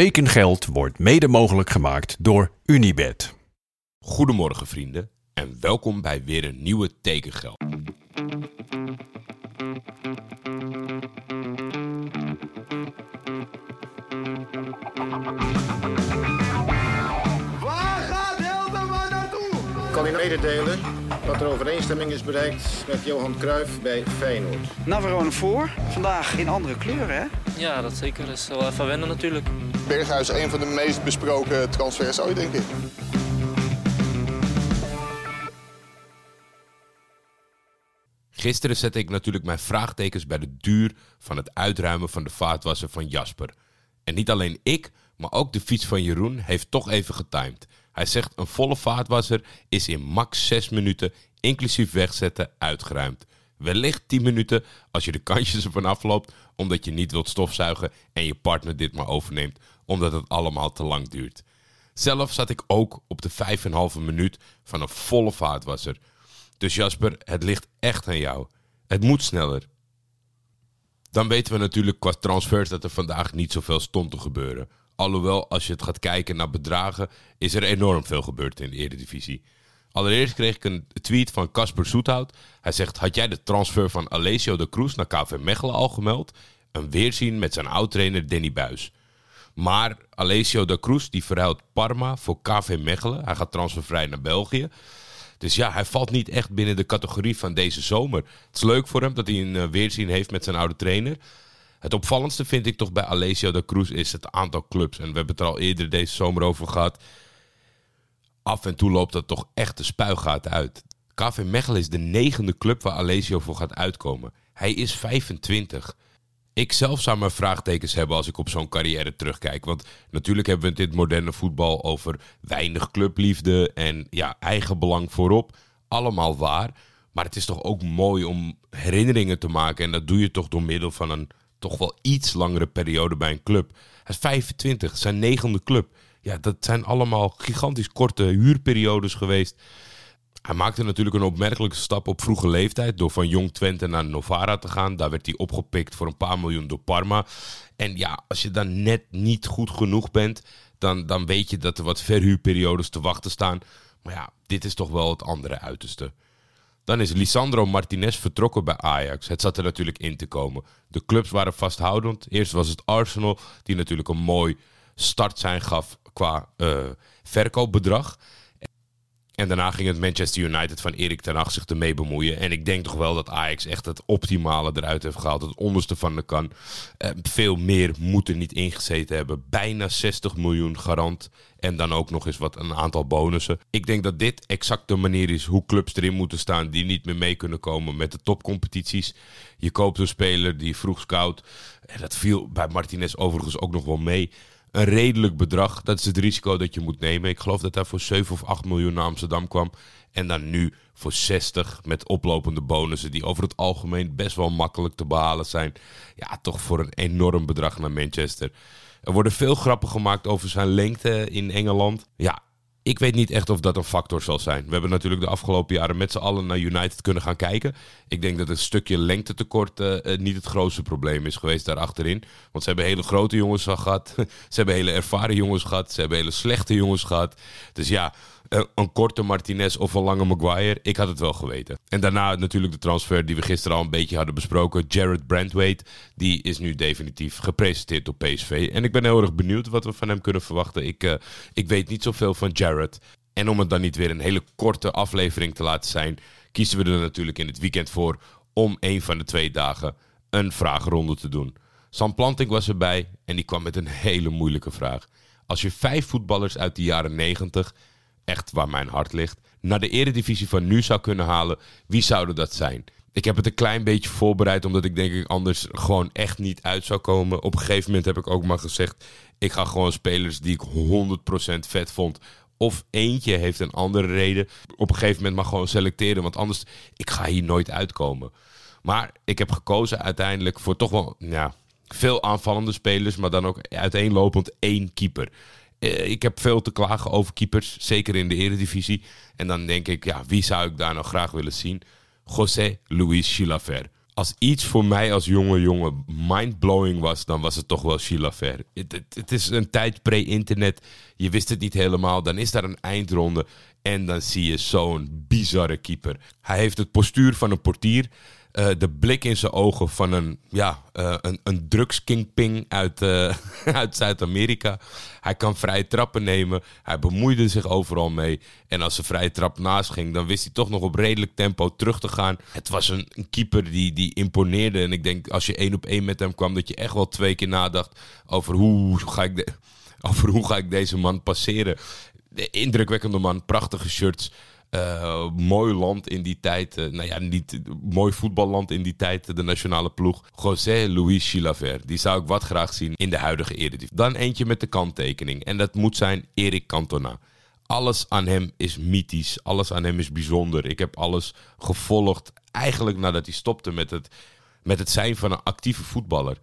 Tekengeld wordt mede mogelijk gemaakt door Unibed. Goedemorgen vrienden en welkom bij weer een nieuwe Tekengeld. Waar gaat Hilterman naartoe? kan u mededelen dat er overeenstemming is bereikt met Johan Cruijff bij Feyenoord. Navarone voor. Vandaag in andere kleuren, hè? Ja, dat zeker. Dat is wel even wennen natuurlijk. Berghuis, een van de meest besproken transfers ooit, denk ik. Gisteren zette ik natuurlijk mijn vraagtekens bij de duur van het uitruimen van de vaatwasser van Jasper. En niet alleen ik, maar ook de fiets van Jeroen heeft toch even getimed. Hij zegt een volle vaatwasser is in max 6 minuten, inclusief wegzetten, uitgeruimd. Wellicht 10 minuten als je de kantjes ervan afloopt omdat je niet wilt stofzuigen en je partner dit maar overneemt omdat het allemaal te lang duurt. Zelf zat ik ook op de 5,5 minuut van een volle vaatwasser. Dus Jasper, het ligt echt aan jou. Het moet sneller. Dan weten we natuurlijk qua transfers dat er vandaag niet zoveel stond te gebeuren. Alhoewel, als je het gaat kijken naar bedragen, is er enorm veel gebeurd in de Eredivisie. Allereerst kreeg ik een tweet van Casper Soethout. Hij zegt, had jij de transfer van Alessio de Cruz naar KV Mechelen al gemeld? Een weerzien met zijn oud-trainer Danny Buis. Maar Alessio de Cruz die verhuilt Parma voor KV Mechelen. Hij gaat transfervrij naar België. Dus ja, hij valt niet echt binnen de categorie van deze zomer. Het is leuk voor hem dat hij een eh, weerzien heeft met zijn oude trainer. Het opvallendste vind ik toch bij Alessio de Cruz is het aantal clubs. En we hebben het er al eerder deze zomer over gehad. Af en toe loopt dat toch echt de spuigaten uit. KV Mechelen is de negende club waar Alessio voor gaat uitkomen. Hij is 25. Ik zelf zou mijn vraagtekens hebben als ik op zo'n carrière terugkijk. Want natuurlijk hebben we in dit moderne voetbal over weinig clubliefde en ja, eigen belang voorop. Allemaal waar. Maar het is toch ook mooi om herinneringen te maken. En dat doe je toch door middel van een toch wel iets langere periode bij een club. Hij is 25, zijn negende club. Ja, dat zijn allemaal gigantisch korte huurperiodes geweest. Hij maakte natuurlijk een opmerkelijke stap op vroege leeftijd door van Jong Twente naar Novara te gaan. Daar werd hij opgepikt voor een paar miljoen door Parma. En ja, als je dan net niet goed genoeg bent, dan, dan weet je dat er wat verhuurperiodes te wachten staan. Maar ja, dit is toch wel het andere uiterste. Dan is Lisandro Martinez vertrokken bij Ajax. Het zat er natuurlijk in te komen. De clubs waren vasthoudend. Eerst was het Arsenal, die natuurlijk een mooi zijn gaf qua uh, verkoopbedrag. En daarna ging het Manchester United van Erik ten Hag zich ermee bemoeien. En ik denk toch wel dat Ajax echt het optimale eruit heeft gehaald. Het onderste van de kan. Uh, veel meer moet er niet ingezeten hebben. Bijna 60 miljoen garant. En dan ook nog eens wat een aantal bonussen. Ik denk dat dit exact de manier is hoe clubs erin moeten staan die niet meer mee kunnen komen met de topcompetities. Je koopt een speler die vroeg scout. En dat viel bij Martinez overigens ook nog wel mee een redelijk bedrag. Dat is het risico dat je moet nemen. Ik geloof dat hij voor 7 of 8 miljoen naar Amsterdam kwam. En dan nu voor 60 met oplopende bonussen die over het algemeen best wel makkelijk te behalen zijn. Ja, toch voor een enorm bedrag naar Manchester. Er worden veel grappen gemaakt over zijn lengte in Engeland. Ja, ik weet niet echt of dat een factor zal zijn. We hebben natuurlijk de afgelopen jaren met z'n allen naar United kunnen gaan kijken. Ik denk dat een stukje lengtetekort uh, niet het grootste probleem is geweest daar achterin. Want ze hebben hele grote jongens gehad. ze hebben hele ervaren jongens gehad. Ze hebben hele slechte jongens gehad. Dus ja, een korte Martinez of een lange Maguire. Ik had het wel geweten. En daarna natuurlijk de transfer die we gisteren al een beetje hadden besproken. Jared Brandwaite. Die is nu definitief gepresenteerd door PSV. En ik ben heel erg benieuwd wat we van hem kunnen verwachten. Ik, uh, ik weet niet zoveel van Jared. En om het dan niet weer een hele korte aflevering te laten zijn, kiezen we er natuurlijk in het weekend voor om een van de twee dagen een vragenronde te doen. Sam Planting was erbij en die kwam met een hele moeilijke vraag. Als je vijf voetballers uit de jaren 90 echt waar mijn hart ligt, naar de eredivisie van nu zou kunnen halen, wie zouden dat zijn? Ik heb het een klein beetje voorbereid, omdat ik denk ik anders gewoon echt niet uit zou komen. Op een gegeven moment heb ik ook maar gezegd, ik ga gewoon spelers die ik 100% vet vond. Of eentje heeft een andere reden. Op een gegeven moment maar gewoon selecteren, want anders, ik ga hier nooit uitkomen. Maar ik heb gekozen uiteindelijk voor toch wel, ja, veel aanvallende spelers, maar dan ook uiteenlopend één keeper. Ik heb veel te klagen over keepers, zeker in de eredivisie. En dan denk ik, ja, wie zou ik daar nou graag willen zien? José Luis Chilaver. als iets voor mij als jonge jongen mindblowing was, dan was het toch wel Sheila Ver. Het, het, het is een tijd pre-internet. Je wist het niet helemaal. Dan is daar een eindronde. En dan zie je zo'n bizarre keeper. Hij heeft het postuur van een portier. Eh, de blik in zijn ogen van een, ja, eh, een, een drugskingping uit, eh, uit Zuid-Amerika. Hij kan vrije trappen nemen. Hij bemoeide zich overal mee. En als de vrije trap naast ging, dan wist hij toch nog op redelijk tempo terug te gaan. Het was een, een keeper die, die imponeerde. En ik denk als je één op één met hem kwam, dat je echt wel twee keer nadacht over hoe ga ik, de, over hoe ga ik deze man passeren. De indrukwekkende man, prachtige shirts. Eh, mooi land in die tijd. eh, nou ja, niet mooi voetballand in die tijd. De nationale ploeg. José Luis Chilaver. Die zou ik wat graag zien in de huidige Eredivisie. Dan eentje met de kanttekening. En dat moet zijn Erik Cantona. Alles aan hem is mythisch. Alles aan hem is bijzonder. Ik heb alles gevolgd. Eigenlijk nadat hij stopte met het, met het zijn van een actieve voetballer.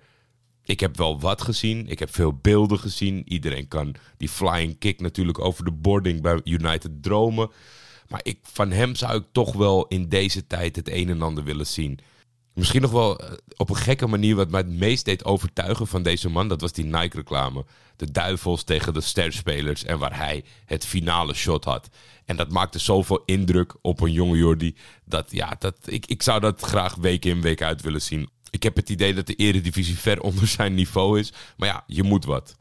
Ik heb wel wat gezien. Ik heb veel beelden gezien. Iedereen kan die flying kick natuurlijk over de boarding bij United dromen. Maar ik, van hem zou ik toch wel in deze tijd het een en ander willen zien. Misschien nog wel eh, op een gekke manier wat mij het meest deed overtuigen van deze man. Dat was die Nike-reclame. De duivels tegen de sterspelers. En waar hij het finale shot had. En dat maakte zoveel indruk op een jonge Jordi. Dat ja, dat, ik, ik zou dat graag week in week uit willen zien. Ik heb het idee dat de eredivisie ver onder zijn niveau is. Maar ja, je moet wat.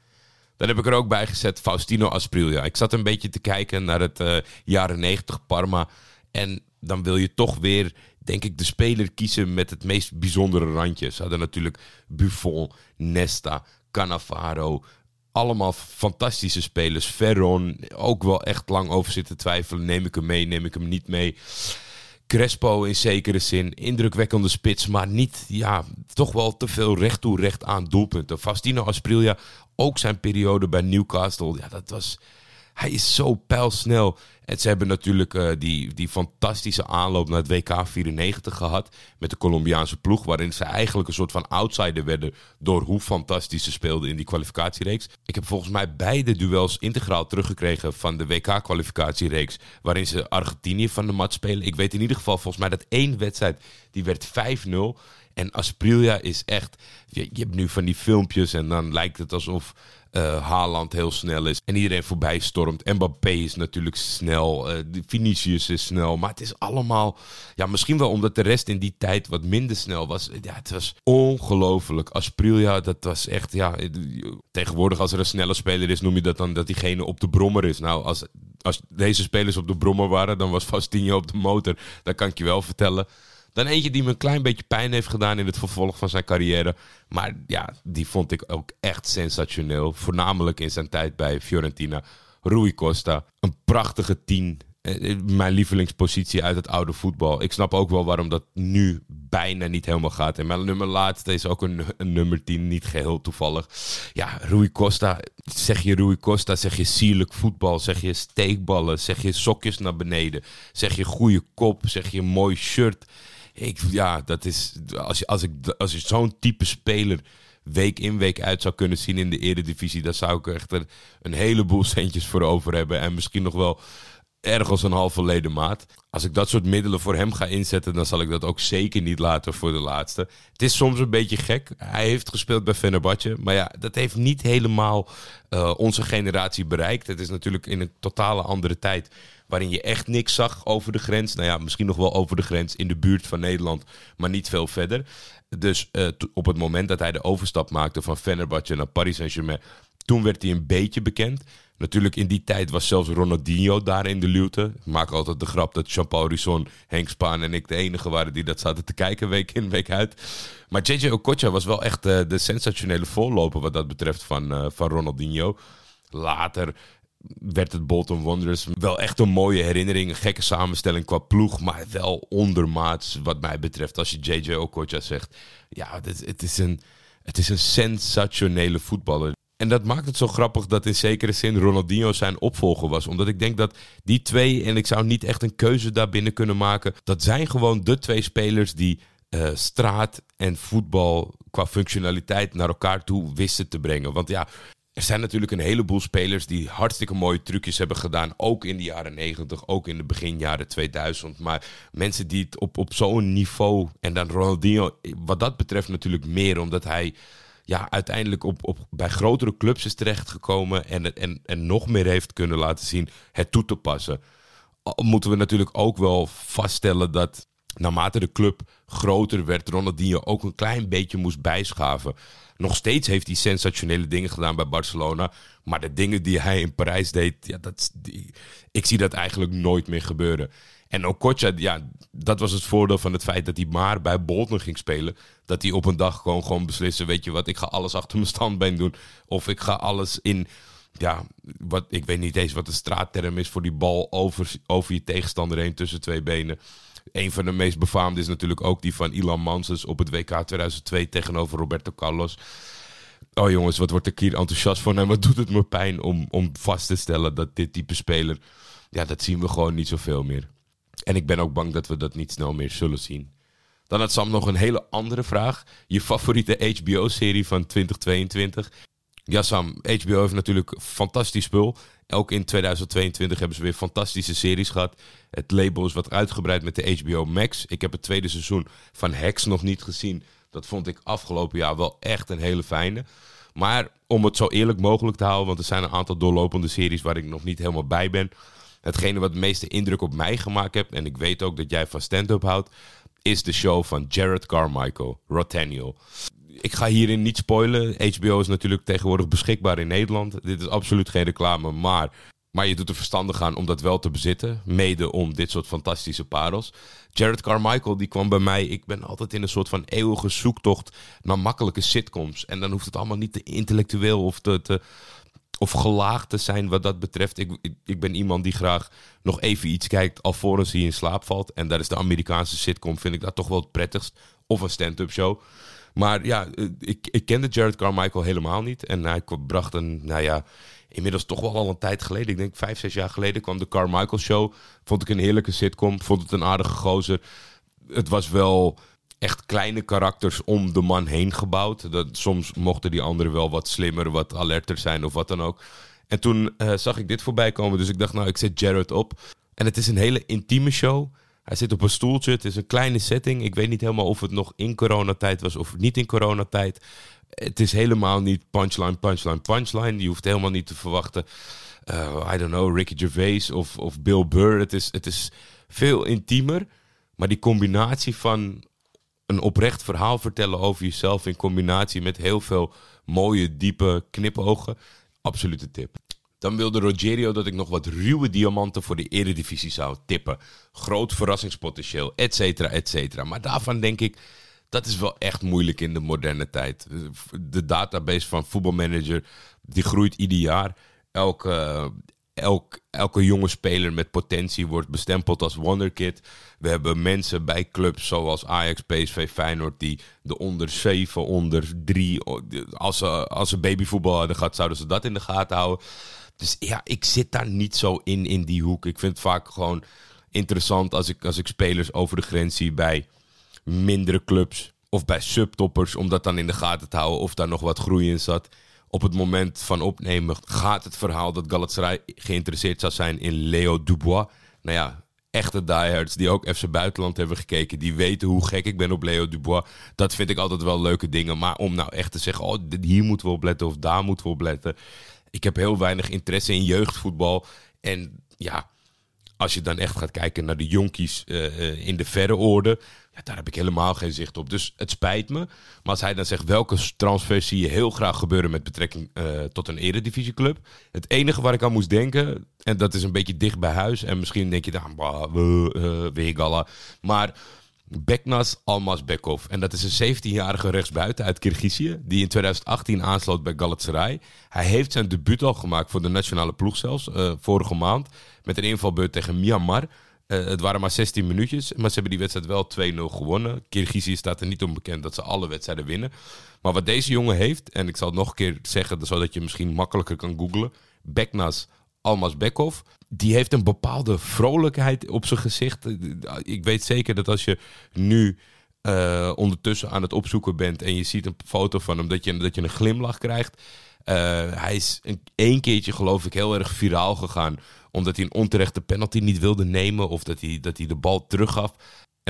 Dan heb ik er ook bij gezet Faustino Asprilla. Ik zat een beetje te kijken naar het eh, jaren 90 Parma. En dan wil je toch weer, denk ik, de speler kiezen met het meest bijzondere randje. Ze hadden natuurlijk Buffon, Nesta, Cannavaro. Allemaal fantastische spelers. Ferron, ook wel echt lang over zitten twijfelen. Neem ik hem mee, neem ik hem niet mee. Crespo in zekere zin. Indrukwekkende spits, maar niet, ja, toch wel te veel recht toe, recht aan doelpunten. Faustino Asprilla, ook zijn periode bij Newcastle. Ja, dat was... Hij is zo pijlsnel. En ze hebben natuurlijk eh, die, die fantastische aanloop naar het WK 94 gehad. Met de Colombiaanse ploeg. Waarin ze eigenlijk een soort van outsider werden. Door hoe fantastisch ze speelden in die kwalificatiereeks. Ik heb volgens mij beide duels integraal teruggekregen van de WK-kwalificatiereeks. Waarin ze Argentinië van de mat spelen. Ik weet in ieder geval volgens mij dat één wedstrijd. Die werd 5-0. En Asprilla is echt. Je hebt nu van die filmpjes en dan lijkt het alsof eh Haaland heel snel is. En iedereen voorbij stormt. Mbappé is natuurlijk snel. eh, Vinicius is snel. Maar het is allemaal. Ja, misschien wel omdat de rest in die tijd wat minder snel was. Ja, het was ongelooflijk. Asprilla, dat was echt. Ja, tegenwoordig als er een snelle speler is, noem je dat dan dat diegene op de brommer is. Nou, als. Als deze spelers op de brommer waren, dan was Fastinho op de motor. Dat kan ik je wel vertellen. Dan eentje die me een klein beetje pijn heeft gedaan in het vervolg van zijn carrière. Maar ja, die vond ik ook echt sensationeel. Voornamelijk in zijn tijd bij Fiorentina. Rui Costa. Een prachtige tien. Eh, Mijn lievelingspositie uit het oude voetbal. Ik snap ook wel waarom dat nu bijna niet helemaal gaat. En mijn nummer laatste is ook een, een nummer 10, niet geheel toevallig. Ja, Rui Costa. Zeg je Rui Costa, zeg je sierlijk voetbal, zeg je steekballen, zeg je sokjes naar beneden, zeg je goede kop, zeg je mooi shirt. Ik, ja, dat is. Als je, als ik, als je zo'n type speler week in week uit zou kunnen zien in de Eredivisie, dan zou ik er echt een, een heleboel centjes voor over hebben. En misschien nog wel ergens een halve ledemaat. Als ik dat soort middelen voor hem ga inzetten, dan zal ik dat ook zeker niet laten voor de laatste. Het is soms een beetje gek. Hij heeft gespeeld bij Fenerbahce, maar ja, dat heeft niet helemaal uh, onze generatie bereikt. Het is natuurlijk in een totale andere tijd waarin je echt niks zag over de grens. Nou ja, misschien nog wel over de grens in de buurt van Nederland, maar niet veel verder. Dus uh, op het moment dat hij de overstap maakte van Fenerbahce naar Paris Saint-Germain, toen werd hij een beetje bekend. Natuurlijk in die tijd was zelfs Ronaldinho daar in de luwte. Ik maak altijd de grap dat Jean-Paul Risson, Henk Spaan en ik de enige waren die dat zaten te kijken week in, week uit. Maar JJ Okocha was wel echt uh, de sensationele voorloper wat dat betreft van, uh, van Ronaldinho. Later werd het Bolton Wanderers wel echt een mooie herinnering. Een gekke samenstelling qua ploeg, maar wel ondermaats wat mij betreft. Als je JJ Okocha zegt, ja, het, het, is een, het is een sensationele voetballer. En dat maakt het zo grappig dat in zekere zin Ronaldinho zijn opvolger was. Omdat ik denk dat die twee, en ik zou niet echt een keuze daarbinnen kunnen maken. Dat zijn gewoon de twee spelers die uh, straat en voetbal qua functionaliteit naar elkaar toe wisten te brengen. Want ja, er zijn natuurlijk een heleboel spelers die hartstikke mooie trucjes hebben gedaan. Ook in de jaren 90, ook in de begin jaren 2000. Maar mensen die het op, op zo'n niveau. En dan Ronaldinho, wat dat betreft natuurlijk meer. Omdat hij ja, uiteindelijk op, op, bij grotere clubs is terechtgekomen. En, en, en nog meer heeft kunnen laten zien het toe te passen. Moeten we natuurlijk ook wel vaststellen dat naarmate de club groter werd, Ronaldinho ook een klein beetje moest bijschaven. Nog steeds heeft hij sensationele dingen gedaan bij Barcelona. Maar de dingen die hij in Parijs deed, ja, dat, ik zie dat eigenlijk nooit meer gebeuren. En Okocha, ja, dat was het voordeel van het feit dat hij maar bij Bolton ging spelen. Dat hij op een dag gewoon, gewoon beslissen, weet je wat, ik ga alles achter mijn standbeen doen. Of ik ga alles in, ja, wat, ik weet niet eens wat de straatterm is voor die bal over, over je tegenstander heen tussen twee benen. Een van de meest befaamde is natuurlijk ook die van Ilan Manses op het WK 2002 tegenover Roberto Carlos. Oh jongens, wat word ik hier enthousiast van en wat doet het me pijn om, om vast te stellen dat dit type speler, ja, dat zien we gewoon niet zoveel meer. En ik ben ook bang dat we dat niet snel meer zullen zien. Dan had Sam nog een hele andere vraag. Je favoriete HBO-serie van 2022? Ja, Sam, HBO heeft natuurlijk fantastisch spul. Ook in 2022 hebben ze weer fantastische series gehad. Het label is wat uitgebreid met de HBO Max. Ik heb het tweede seizoen van Hex nog niet gezien. Dat vond ik afgelopen jaar wel echt een hele fijne. Maar om het zo eerlijk mogelijk te houden, want er zijn een aantal doorlopende series waar ik nog niet helemaal bij ben. Hetgene wat de meeste indruk op mij gemaakt heeft, en ik weet ook dat jij van stand-up houdt, is de show van Jared Carmichael, Rottaniel. Ik ga hierin niet spoilen. HBO is natuurlijk tegenwoordig beschikbaar in Nederland. Dit is absoluut geen reclame, maar, maar je doet er verstandig aan om dat wel te bezitten. Mede om dit soort fantastische parels. Jared Carmichael die kwam bij mij. Ik ben altijd in een soort van eeuwige zoektocht naar makkelijke sitcoms. En dan hoeft het allemaal niet te intellectueel of te, te, of gelaagd te zijn wat dat betreft. Ik, ik, ik ben iemand die graag nog even iets kijkt alvorens hij in slaap valt. En daar is de Amerikaanse sitcom, vind ik dat toch wel het prettigst. Of een stand-up show. Maar ja, eh, ik, ik kende Jared Carmichael helemaal niet. En hij bracht een, nou ja, inmiddels toch wel al een tijd geleden. Ik denk vijf, zes jaar geleden kwam de Carmichael Show. Vond ik een heerlijke sitcom. Vond het een aardige gozer. Het was wel echt kleine karakters om de man heen gebouwd. Dat, soms mochten die anderen wel wat slimmer, wat alerter zijn of wat dan ook. En toen eh, zag ik dit voorbij komen, dus ik dacht, nou, ik zet Jared op. En het is een hele intieme show. Hij zit op een stoeltje, het is een kleine setting. Ik weet niet helemaal of het nog in coronatijd was of niet in coronatijd. Het is helemaal niet punchline, punchline, punchline. Je hoeft helemaal niet te verwachten, eh, I don't know, Ricky Gervais of, of Bill Burr. Het is, het is veel intiemer. Maar die combinatie van een oprecht verhaal vertellen over jezelf in combinatie met heel veel mooie, diepe knipogen. Absolute tip. Dan wilde Rogerio dat ik nog wat ruwe diamanten voor de eredivisie zou tippen. Groot verrassingspotentieel, et cetera, et cetera. Maar daarvan denk ik, dat is wel echt moeilijk in de moderne tijd. De database van voetbalmanager, die groeit ieder jaar. Elke, elk, elke jonge speler met potentie wordt bestempeld als wonderkid. We hebben mensen bij clubs zoals Ajax, PSV, Feyenoord... die de onder 7, onder 3... Als ze, als ze babyvoetbal hadden gehad, zouden ze dat in de gaten houden. Dus ja, ik zit daar niet zo in, in die hoek. Ik vind het vaak gewoon interessant als ik, als ik spelers over de grens zie bij mindere clubs of bij subtoppers, om dat dan in de gaten te houden of daar nog wat groei in zat. Op het moment van opnemen gaat het verhaal dat Galatasaray geïnteresseerd zou zijn in Leo Dubois. Nou ja, echte diehards die ook FC Buitenland hebben gekeken, die weten hoe gek ik ben op Leo Dubois. Dat vind ik altijd wel leuke dingen. Maar om nou echt te zeggen, oh, hier moeten we op letten of daar moeten we op letten. Ik heb heel weinig interesse in jeugdvoetbal. En ja, als je dan echt gaat kijken naar de jonkies eh, eh, in de verre orde, ja, daar heb ik helemaal geen zicht op. Dus het spijt me. Maar als hij dan zegt welke transfers zie je heel graag gebeuren met betrekking eh, tot een eredivisieclub. Het enige waar ik aan moest denken, en dat is een beetje dicht bij huis. En misschien denk je dan, bah. Maar Beknas Almasbekov. En dat is een 17-jarige rechtsbuiten uit Kirgizië. Die in 2018 aansloot bij Galatasaray. Hij heeft zijn debuut al gemaakt voor de nationale ploeg zelfs. eh, vorige maand. Met een invalbeurt tegen Myanmar. Eh, het waren maar 16 minuutjes. Maar ze hebben die wedstrijd wel 2-0 gewonnen. Kirgizië staat er niet onbekend dat ze alle wedstrijden winnen. Maar wat deze jongen heeft. En ik zal het nog een keer zeggen. Zodat je misschien makkelijker kan googlen. Beknas Almasbekov. Die heeft een bepaalde vrolijkheid op zijn gezicht. Ik weet zeker dat als je nu eh, ondertussen aan het opzoeken bent en je ziet een foto van hem, dat je, dat je een glimlach krijgt. Eh, hij is een, één keertje, geloof ik, heel erg viraal gegaan. Omdat hij een onterechte penalty niet wilde nemen. Of dat hij, dat hij de bal teruggaf.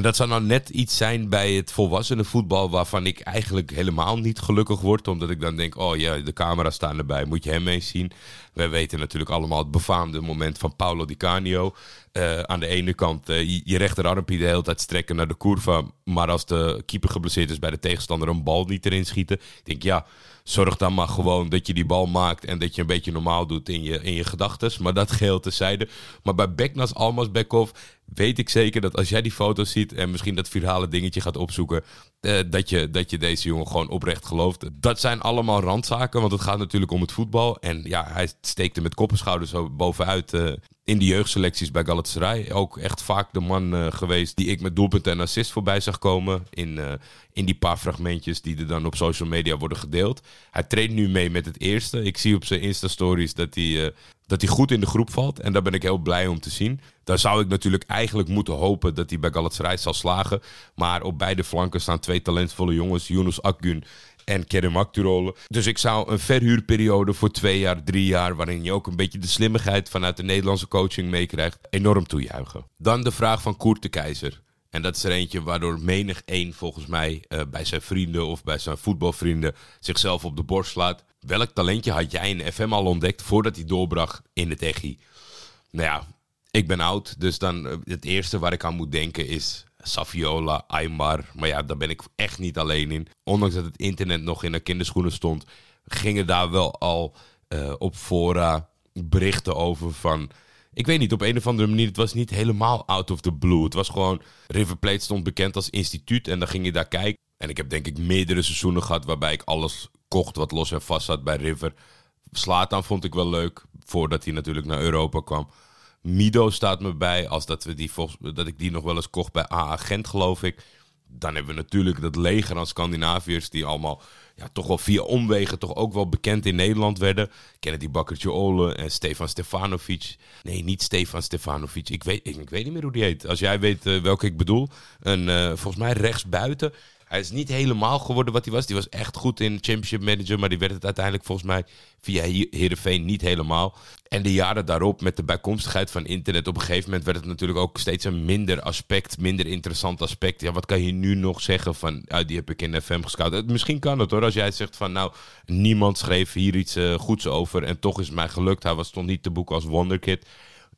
En dat zou nou net iets zijn bij het volwassenen voetbal waarvan ik eigenlijk helemaal niet gelukkig word. Omdat ik dan denk, oh ja, de camera's staan erbij, moet je hem eens zien. Wij weten natuurlijk allemaal het befaamde moment van Paulo Di Canio. Eh, aan de ene kant uh, je, je rechterarmpje de hele tijd strekken naar de curva. Maar als de keeper geblesseerd is bij de tegenstander een bal niet erin schieten. Ik denk, ja, zorg dan maar gewoon dat je die bal maakt en dat je een beetje normaal doet in je, in je gedachten. Maar dat geheel tezijde. Maar bij Beknas Almas Bekhoff weet ik zeker dat als jij die foto's ziet en misschien dat virale dingetje gaat opzoeken, uh, dat, je, dat je deze jongen gewoon oprecht gelooft. Dat zijn allemaal randzaken, want het gaat natuurlijk om het voetbal. En ja, hij steekt er met kop en zo bovenuit uh, in de jeugdselecties bij Galatasaray. Ook echt vaak de man uh, geweest die ik met doelpunten en assist voorbij zag komen. In, in die paar fragmentjes die er dan op social media worden gedeeld. Hij treedt nu mee met het eerste. Ik zie op zijn Insta-stories dat hij dat hij goed in de groep valt. En daar ben ik heel blij om te zien. Daar zou ik natuurlijk eigenlijk moeten hopen dat hij bij Galatasaray zal slagen. Maar op beide flanken staan twee talentvolle jongens. Yunus Akgun en Kerem Akturole. Dus ik zou een verhuurperiode voor twee jaar, drie jaar... waarin je ook een beetje de slimmigheid vanuit de Nederlandse coaching meekrijgt... enorm toejuichen. Dan de vraag van Koert de Keizer. En dat is er eentje waardoor menig één volgens mij uh, bij zijn vrienden of bij zijn voetbalvrienden zichzelf op de borst slaat. Welk talentje had jij in FM al ontdekt voordat hij doorbrak in het EGI? Nou ja, ik ben oud, dus dan uh, het eerste waar ik aan moet denken is Saviola, Aymar. Maar ja, daar ben ik echt niet alleen in. Ondanks dat het internet nog in de kinderschoenen stond, gingen daar wel al uh, op fora berichten over van ik weet niet, op een of andere manier, het was niet helemaal out of the blue. Het was gewoon, River Plate stond bekend als instituut en dan ging je daar kijken. En ik heb denk ik meerdere seizoenen gehad waarbij ik alles kocht wat los en vast zat bij River. Slatan vond ik wel leuk, voordat hij natuurlijk naar Europa kwam. Mido staat me bij, als dat, we die, dat ik die nog wel eens kocht bij AA Gent, geloof ik. Dan hebben we natuurlijk dat leger aan Scandinaviërs die allemaal ja, toch wel via omwegen toch ook wel bekend in Nederland werden. Kennen die Bakkertje Ole en Stefan Stefanovic. Nee, niet Stefan Stefanovic. Ik weet, ik, weet niet meer hoe die heet. Als jij weet uh, welke ik bedoel. Een, uh, volgens mij rechtsbuiten. Hij is niet helemaal geworden wat hij was. Die was echt goed in Championship Manager. Maar die werd het uiteindelijk volgens mij via Heerenveen niet helemaal. En de jaren daarop, met de bijkomstigheid van internet, op een gegeven moment werd het natuurlijk ook steeds een minder aspect, minder interessant aspect. Ja, wat kan je nu nog zeggen van, die heb ik in FM gescout. Misschien kan het hoor, als jij zegt van, nou, niemand schreef hier iets uh, goeds over en toch is het mij gelukt. Hij was, stond niet te boeken als wonderkid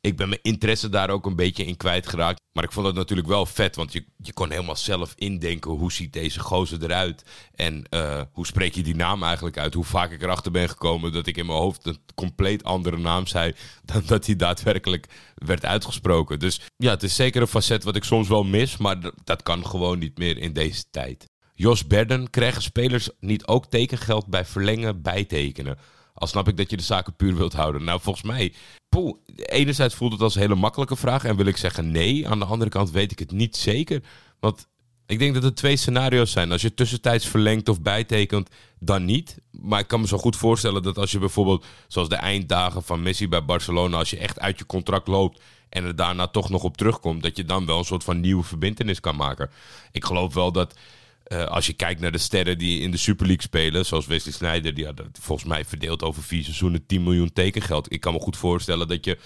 ik ben mijn interesse daar ook een beetje in kwijtgeraakt. Maar ik vond het natuurlijk wel vet, want je, je kon helemaal zelf indenken hoe ziet deze gozer eruit. En uh, hoe spreek je die naam eigenlijk uit? Hoe vaak ik erachter ben gekomen dat ik in mijn hoofd een compleet andere naam zei dan dat hij daadwerkelijk werd uitgesproken. Dus ja, het is zeker een facet wat ik soms wel mis, maar dat kan gewoon niet meer in deze tijd. Jos Berden, krijgen spelers niet ook tekengeld bij verlengen, bijtekenen? Al snap ik dat je de zaken puur wilt houden. Nou, volgens mij, poeh, enerzijds voelt het als een hele makkelijke vraag en wil ik zeggen nee. Aan de andere kant weet ik het niet zeker. Want ik denk dat er twee scenario's zijn. Als je tussentijds verlengt of bijtekent, dan niet. Maar ik kan me zo goed voorstellen dat als je bijvoorbeeld, zoals de einddagen van Messi bij Barcelona, als je echt uit je contract loopt en er daarna toch nog op terugkomt, dat je dan wel een soort van nieuwe verbindenis kan maken. Ik geloof wel dat uh, als je kijkt naar de sterren die in de Super League spelen, zoals Wesley Sneijder, die had volgens mij verdeeld over vier seizoenen 10 miljoen tekengeld. Ik kan me goed voorstellen dat je,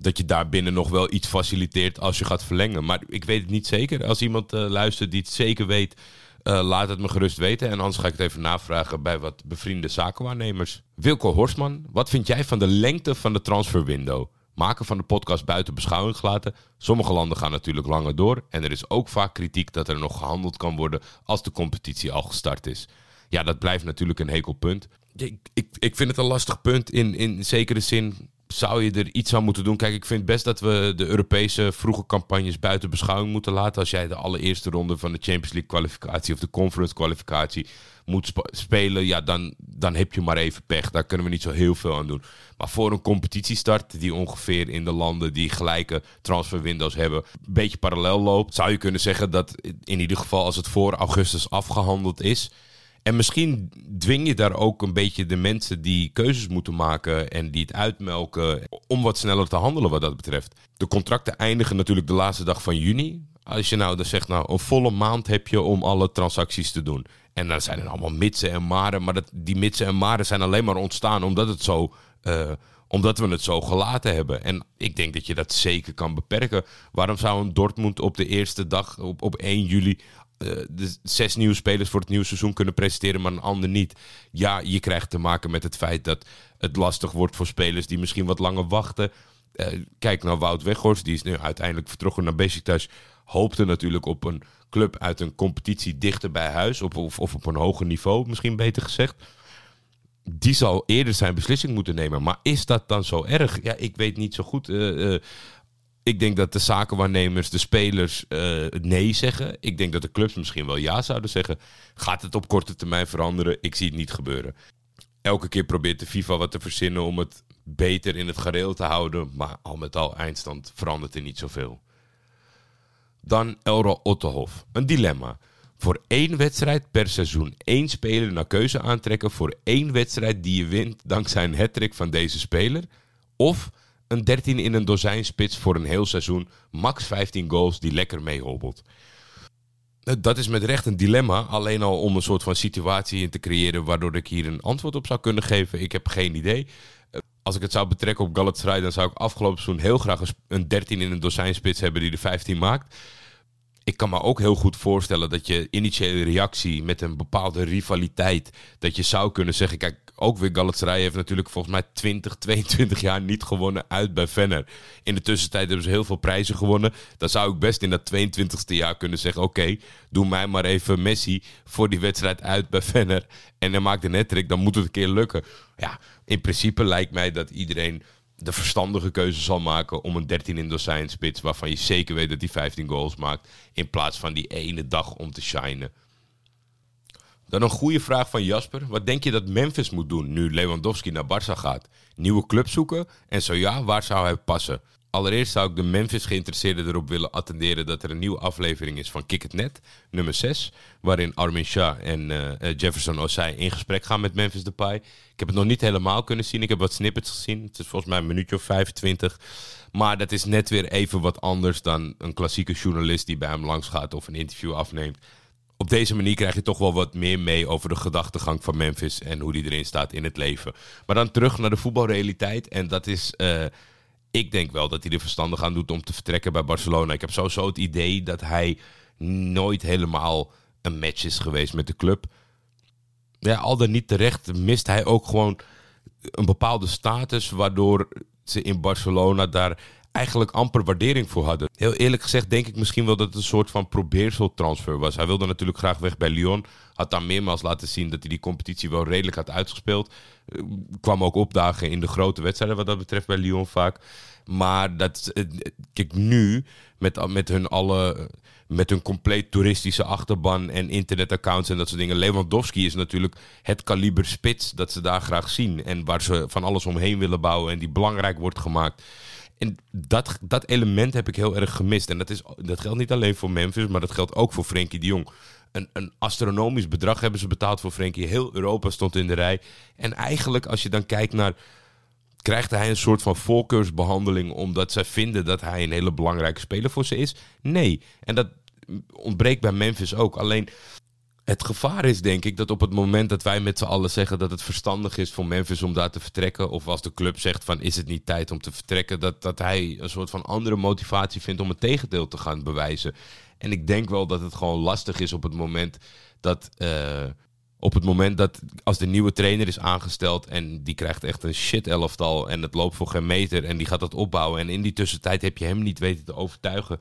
dat je daar binnen nog wel iets faciliteert als je gaat verlengen. Maar ik weet het niet zeker. Als iemand uh, luistert die het zeker weet, uh, laat het me gerust weten. En anders ga ik het even navragen bij wat bevriende zakenwaarnemers. Wilco Horstman, wat vind jij van de lengte van de transferwindow? Maken van de podcast buiten beschouwing gelaten. Sommige landen gaan natuurlijk langer door. En er is ook vaak kritiek dat er nog gehandeld kan worden als de competitie al gestart is. Ja, dat blijft natuurlijk een hekelpunt. Ik, ik, ik vind het een lastig punt. In, in zekere zin zou je er iets aan moeten doen. Kijk, ik vind best dat we de Europese vroege campagnes buiten beschouwing moeten laten. Als jij de allereerste ronde van de Champions League kwalificatie of de Conference kwalificatie moet spelen, ja, dan, dan heb je maar even pech. Daar kunnen we niet zo heel veel aan doen. Maar voor een competitiestart die ongeveer in de landen die gelijke transferwindows hebben, een beetje parallel loopt, zou je kunnen zeggen dat in ieder geval als het voor augustus afgehandeld is. En misschien dwing je daar ook een beetje de mensen die keuzes moeten maken en die het uitmelken om wat sneller te handelen wat dat betreft. De contracten eindigen natuurlijk de laatste dag van juni. Als je nou dan zegt, nou een volle maand heb je om alle transacties te doen. En dan zijn er allemaal mitsen en maren. Maar dat, die mitsen en maren zijn alleen maar ontstaan omdat, het zo, uh, omdat we het zo gelaten hebben. En ik denk dat je dat zeker kan beperken. Waarom zou een Dortmund op de eerste dag, op, op 1 juli, de zes nieuwe spelers voor het nieuwe seizoen kunnen presenteren, maar een ander niet? Ja, je krijgt te maken met het feit dat het lastig wordt voor spelers die misschien wat langer wachten. Uh, kijk naar Wout Weghorst, die is nu uiteindelijk vertrokken naar Besiktas. Hoopte natuurlijk op een club uit een competitie dichter bij huis, of, of op een hoger niveau, misschien beter gezegd. Die zal eerder zijn beslissing moeten nemen. Maar is dat dan zo erg? Ja, ik weet niet zo goed. Uh, ik denk dat de zakenwaarnemers, de spelers uh, nee zeggen. Ik denk dat de clubs misschien wel ja zouden zeggen. Gaat het op korte termijn veranderen? Ik zie het niet gebeuren. Elke keer probeert de FIFA wat te verzinnen om het beter in het gareel te houden. Maar al met al eindstand verandert er niet zoveel. Dan Elro Otterhof. Een dilemma. Voor één wedstrijd per seizoen één speler naar keuze aantrekken voor één wedstrijd die je wint dankzij een hattrick van deze speler. Of een 13 in een dozijn spits voor een heel seizoen, max 15 goals die lekker meehobbelt. Dat is met recht een dilemma, alleen al om een soort van situatie in te creëren waardoor ik hier een antwoord op zou kunnen geven. Ik heb geen idee. Als ik het zou betrekken op Galatasaray, dan zou ik afgelopen seizoen heel graag een 13 in een dozijn spits hebben die de 15 maakt ik kan me ook heel goed voorstellen dat je initiële reactie met een bepaalde rivaliteit, dat je zou kunnen zeggen, kijk, ook weer Galatasaray heeft natuurlijk volgens mij 20, 22 jaar niet gewonnen uit bij Venner. In de tussentijd hebben ze heel veel prijzen gewonnen. Dan zou ik best in dat 22e jaar kunnen zeggen, oké, doe mij maar even Messi voor die wedstrijd uit bij Venner en dan maakt een hat dan moet het een keer lukken. Ja, in principe lijkt mij dat iedereen de verstandige keuze zal maken om een 13 in dozijn spits waarvan je zeker weet dat hij 15 goals maakt in plaats van die ene dag om te shinen. Dan een goede vraag van Jasper. Wat denk je dat Memphis moet doen nu Lewandowski naar Barça gaat? Nieuwe club zoeken? En zo ja, waar zou hij passen? Allereerst zou ik de Memphis geïnteresseerden erop willen attenderen dat er een nieuwe aflevering is van Kick It Net, nummer 6, waarin Armin Shah en uh, Jefferson Osei in gesprek gaan met Memphis Depay. Ik heb het nog niet helemaal kunnen zien, ik heb wat snippets gezien. Het is volgens mij een minuutje of 25. Maar dat is net weer even wat anders dan een klassieke journalist die bij hem langs gaat of een interview afneemt. Op deze manier krijg je toch wel wat meer mee over de gedachtegang van Memphis en hoe die erin staat in het leven. Maar dan terug naar de voetbalrealiteit en dat is... Uh, ik denk wel dat hij er verstandig aan doet om te vertrekken bij Barcelona. Ik heb sowieso het idee dat hij nooit helemaal een match is geweest met de club. Ja, al dan niet terecht mist hij ook gewoon een bepaalde status, waardoor ze in Barcelona daar eigenlijk amper waardering voor hadden. Heel eerlijk gezegd denk ik misschien wel dat het een soort van probeerseltransfer was. Hij wilde natuurlijk graag weg bij Lyon. Had daar meermaals laten zien dat hij die competitie wel redelijk had uitgespeeld. Eh, kwam ook opdagen in de grote wedstrijden wat dat betreft bij Lyon vaak. Maar dat, eh, kijk, nu met, met hun alle met hun compleet toeristische achterban en internetaccounts en dat soort dingen. Lewandowski is natuurlijk het kaliber spits dat ze daar graag zien. En waar ze van alles omheen willen bouwen en die belangrijk wordt gemaakt. En dat, dat element heb ik heel erg gemist. En dat, is, dat geldt niet alleen voor Memphis, maar dat geldt ook voor Frenkie de Jong. Een, een astronomisch bedrag hebben ze betaald voor Frenkie. Heel Europa stond in de rij. En eigenlijk, als je dan kijkt naar krijgt hij een soort van voorkeursbehandeling omdat zij vinden dat hij een hele belangrijke speler voor ze is? Nee. En dat ontbreekt bij Memphis ook. Alleen het gevaar is denk ik dat op het moment dat wij met z'n allen zeggen dat het verstandig is voor Memphis om daar te vertrekken, of als de club zegt van is het niet tijd om te vertrekken, dat, dat hij een soort van andere motivatie vindt om het tegendeel te gaan bewijzen. En ik denk wel dat het gewoon lastig is op het moment dat. Uh, op het moment dat als de nieuwe trainer is aangesteld en die krijgt echt een shit elftal en het loopt voor geen meter en die gaat dat opbouwen en in die tussentijd heb je hem niet weten te overtuigen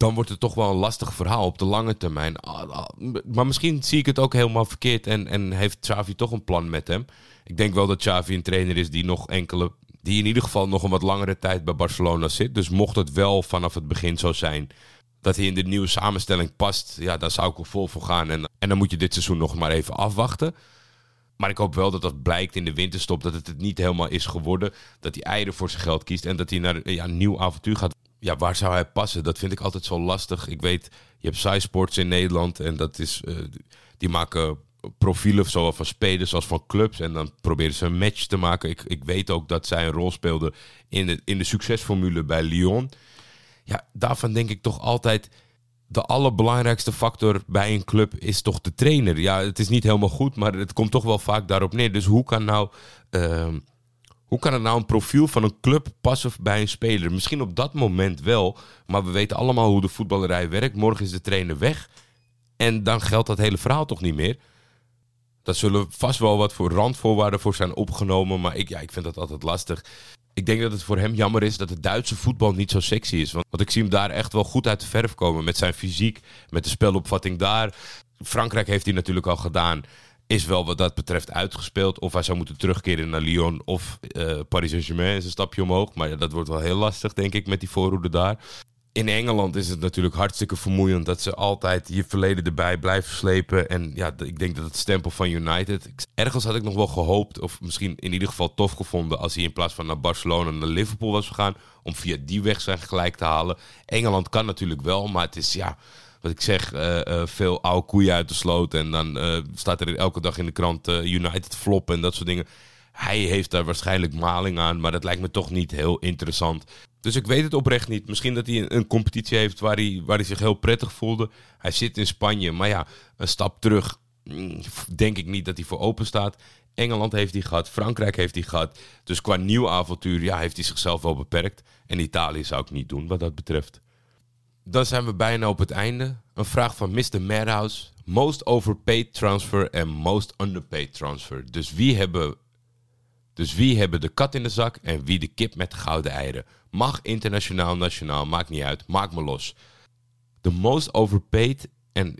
dan wordt het toch wel een lastig verhaal op de lange termijn. Ah, ah, maar misschien zie ik het ook helemaal verkeerd en, en heeft Xavi toch een plan met hem. Ik denk wel dat Xavi een trainer is die nog enkele, die in ieder geval nog een wat langere tijd bij Barcelona zit. Dus mocht het wel vanaf het begin zo zijn dat hij in de nieuwe samenstelling past, ja, dan zou ik er vol voor gaan. En, en dan moet je dit seizoen nog maar even afwachten. Maar ik hoop wel dat dat blijkt in de winterstop, dat het het niet helemaal is geworden. Dat hij eieren voor zijn geld kiest en dat hij naar ja, een nieuw avontuur gaat ja, waar zou hij passen? Dat vind ik altijd zo lastig. Ik weet, je hebt Sports in Nederland en dat is, uh, die maken profielen zowel van spelers als van clubs. En dan proberen ze een match te maken. Ik, ik weet ook dat zij een rol speelden in de, in de succesformule bij Lyon. Ja, daarvan denk ik toch altijd de allerbelangrijkste factor bij een club is toch de trainer. Ja, het is niet helemaal goed, maar het komt toch wel vaak daarop neer. Dus hoe kan nou... ehm, hoe kan het nou een profiel van een club passen bij een speler? Misschien op dat moment wel, maar we weten allemaal hoe de voetballerij werkt. Morgen is de trainer weg en dan geldt dat hele verhaal toch niet meer. Dat zullen vast wel wat voor randvoorwaarden voor zijn opgenomen, maar ik, ja, ik vind dat altijd lastig. Ik denk dat het voor hem jammer is dat het Duitse voetbal niet zo sexy is. Want, want ik zie hem daar echt wel goed uit de verf komen met zijn fysiek, met de spelopvatting daar. Frankrijk heeft hij natuurlijk al gedaan is wel wat dat betreft uitgespeeld. Of hij zou moeten terugkeren naar Lyon of eh, Paris Saint-Germain is een stapje omhoog. Maar ja, dat wordt wel heel lastig, denk ik, met die voorhoede daar. In Engeland is het natuurlijk hartstikke vermoeiend dat ze altijd je verleden erbij blijven slepen. En ja, ik denk dat het stempel van United. Ergens had ik nog wel gehoopt, of misschien in ieder geval tof gevonden, als hij in plaats van naar Barcelona naar Liverpool was gegaan. Om via die weg zijn gelijk te halen. Engeland kan natuurlijk wel, maar het is ja wat ik zeg, eh, eh, veel oude koeien uit de sloot. En dan eh, staat er elke dag in de krant United flop en dat soort dingen. Hij heeft daar waarschijnlijk maling aan, maar dat lijkt me toch niet heel interessant. Dus ik weet het oprecht niet. Misschien dat hij een, een competitie heeft waar hij, waar hij zich heel prettig voelde. Hij zit in Spanje, maar ja, een stap terug mm, denk ik niet dat hij voor open staat. Engeland heeft hij gehad, Frankrijk heeft hij gehad. Dus qua nieuw avontuur ja, heeft hij zichzelf wel beperkt. En Italië zou ik niet doen wat dat betreft. Dan zijn we bijna op het einde. Een vraag van Mr. Madhouse. Most overpaid transfer en most underpaid transfer. Dus wie hebben, dus wie hebben de kat in de zak en wie de kip met de gouden eieren? Mag internationaal, nationaal, maakt niet uit. Maak me los. De most overpaid, en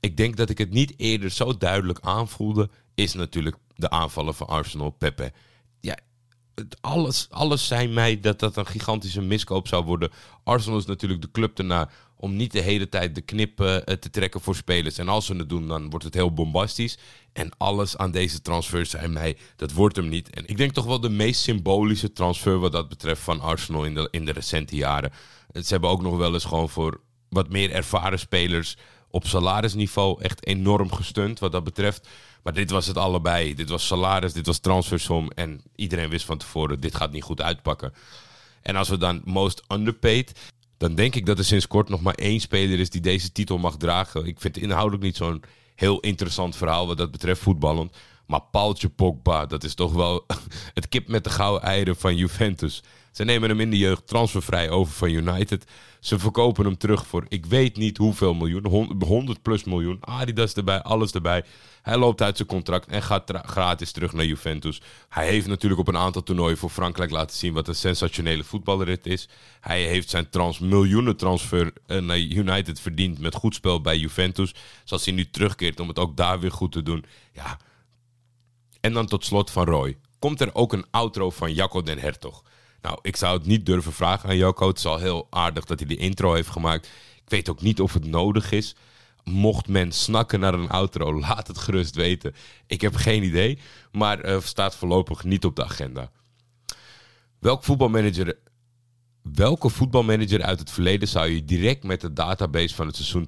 ik denk dat ik het niet eerder zo duidelijk aanvoelde, is natuurlijk de aanvallen van Arsenal, Pepe. Het- alles, alles zei mij dat dat een gigantische miskoop zou worden. Arsenal is natuurlijk de club erna om niet de hele tijd de knip eh, te trekken voor spelers. En als ze het doen, dan wordt het heel bombastisch. En alles aan deze transfer zei mij, dat wordt hem niet. En ik denk toch wel de meest symbolische transfer wat dat betreft van Arsenal in de, in de recente jaren. Ze hebben ook nog wel eens gewoon voor wat meer ervaren spelers op salarisniveau echt enorm gesteund wat dat betreft. Maar dit was het allebei. Dit was salaris, dit was transfersom. En iedereen wist van tevoren, dit gaat niet goed uitpakken. En als we dan most underpaid, dan denk ik dat er sinds kort nog maar één speler is die deze titel mag dragen. Ik vind het inhoudelijk niet zo'n heel interessant verhaal wat dat betreft voetballend. Maar Paultje Pogba, dat is toch wel het kip met de gouden eieren van Juventus. Ze nemen hem in de jeugd transfervrij over van United. Ze verkopen hem terug voor ik weet niet hoeveel miljoen. hon- 100 plus miljoen. Adidas erbij, alles erbij. Hij loopt uit zijn contract en gaat gratis terug naar Juventus. Hij heeft natuurlijk op een aantal toernooien voor Frankrijk laten zien wat een sensationele voetballer het is. Hij heeft zijn trans miljoenen transfer eh, naar United verdiend met goed spel bij Juventus. Dus als hij nu terugkeert om het ook daar weer goed te doen. Ja, en dan tot slot van Roy. Komt er ook een outro van Jacco den Hertog? Nou, ik zou het niet durven vragen aan Jacco. Het is al heel aardig dat hij die intro heeft gemaakt. Ik weet ook niet of het nodig is. Mocht men snakken naar een outro, laat het gerust weten. Ik heb geen idee, maar eh, staat voorlopig niet op de agenda. Welk voetbalmanager, welke voetbalmanager uit het verleden zou je direct met de database van het seizoen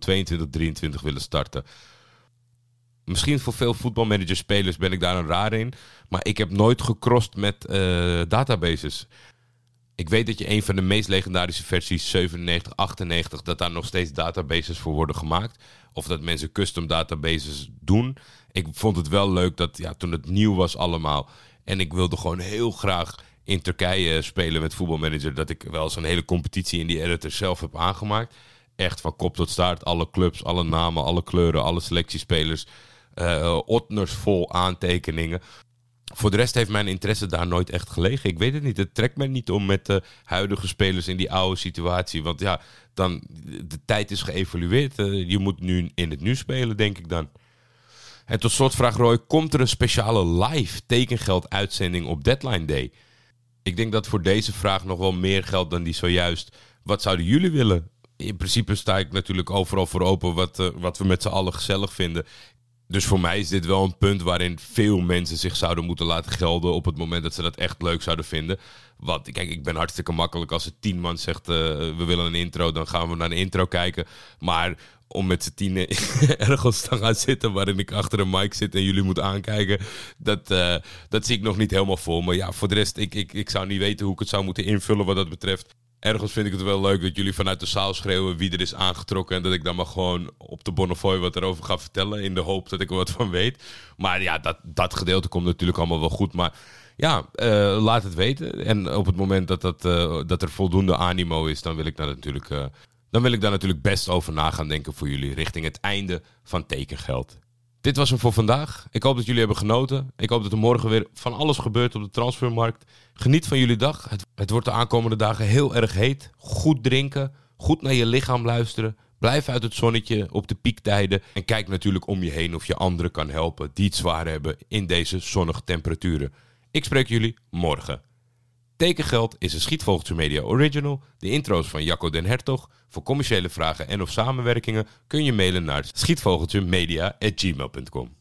22-23 willen starten? Misschien voor veel voetbalmanager-spelers ben ik daar een raar in. Maar ik heb nooit gecrossed met eh, databases. Ik weet dat je een van de meest legendarische versies, 97, 98, dat daar nog steeds databases voor worden gemaakt. Of dat mensen custom databases doen. Ik vond het wel leuk dat ja, toen het nieuw was allemaal. En ik wilde gewoon heel graag in Turkije spelen met voetbalmanager. Dat ik wel een hele competitie in die editor zelf heb aangemaakt. Echt van kop tot staart. Alle clubs, alle namen, alle kleuren, alle selectiespelers. eh Otners vol aantekeningen. Voor de rest heeft mijn interesse daar nooit echt gelegen. Ik weet het niet. Het trekt mij niet om met de huidige spelers in die oude situatie. Want ja, dan, de tijd is geëvolueerd. Eh, je moet nu in het nu spelen, denk ik dan. En tot slot vraagt Roy, komt er een speciale live tekengeld uitzending op Deadline Day? Ik denk dat voor deze vraag nog wel meer geldt dan die zojuist. Wat zouden jullie willen? In principe sta ik natuurlijk overal voor open wat, eh, wat we met z'n allen gezellig vinden. Dus voor mij is dit wel een punt waarin veel mensen zich zouden moeten laten gelden op het moment dat ze dat echt leuk zouden vinden. Want kijk, ik ben hartstikke makkelijk als er tien man zegt eh, we willen een intro, dan gaan we naar een intro kijken. Maar om met z'n tienen ergens te gaan zitten waarin ik achter een mic zit en jullie moeten aankijken, dat, eh, dat zie ik nog niet helemaal voor. Maar ja, voor de rest, ik, ik, ik zou niet weten hoe ik het zou moeten invullen wat dat betreft. Ergens vind ik het wel leuk dat jullie vanuit de zaal schreeuwen wie er is aangetrokken. En dat ik dan maar gewoon op de Bonnefoy wat erover ga vertellen. In de hoop dat ik er wat van weet. Maar ja, dat, dat gedeelte komt natuurlijk allemaal wel goed. Maar ja, eh, laat het weten. En op het moment dat, dat, eh, dat er voldoende animo is, dan wil ik daar natuurlijk. eh, dan wil ik daar natuurlijk best over na gaan denken voor jullie richting het einde van tekengeld. Dit was hem voor vandaag. Ik hoop dat jullie hebben genoten. Ik hoop dat er morgen weer van alles gebeurt op de transfermarkt. Geniet van jullie dag. Het, het wordt de aankomende dagen heel erg heet. Goed drinken. Goed naar je lichaam luisteren. Blijf uit het zonnetje op de piektijden. En kijk natuurlijk om je heen of je anderen kan helpen die het zwaar hebben in deze zonnige temperaturen. Ik spreek jullie morgen. Tekengeld is een Schietvogeltje Media original. De intro's van Jacco den Hertog. Voor commerciële vragen en of samenwerkingen kun je mailen naar schietvogeltjemedia.gmail.com.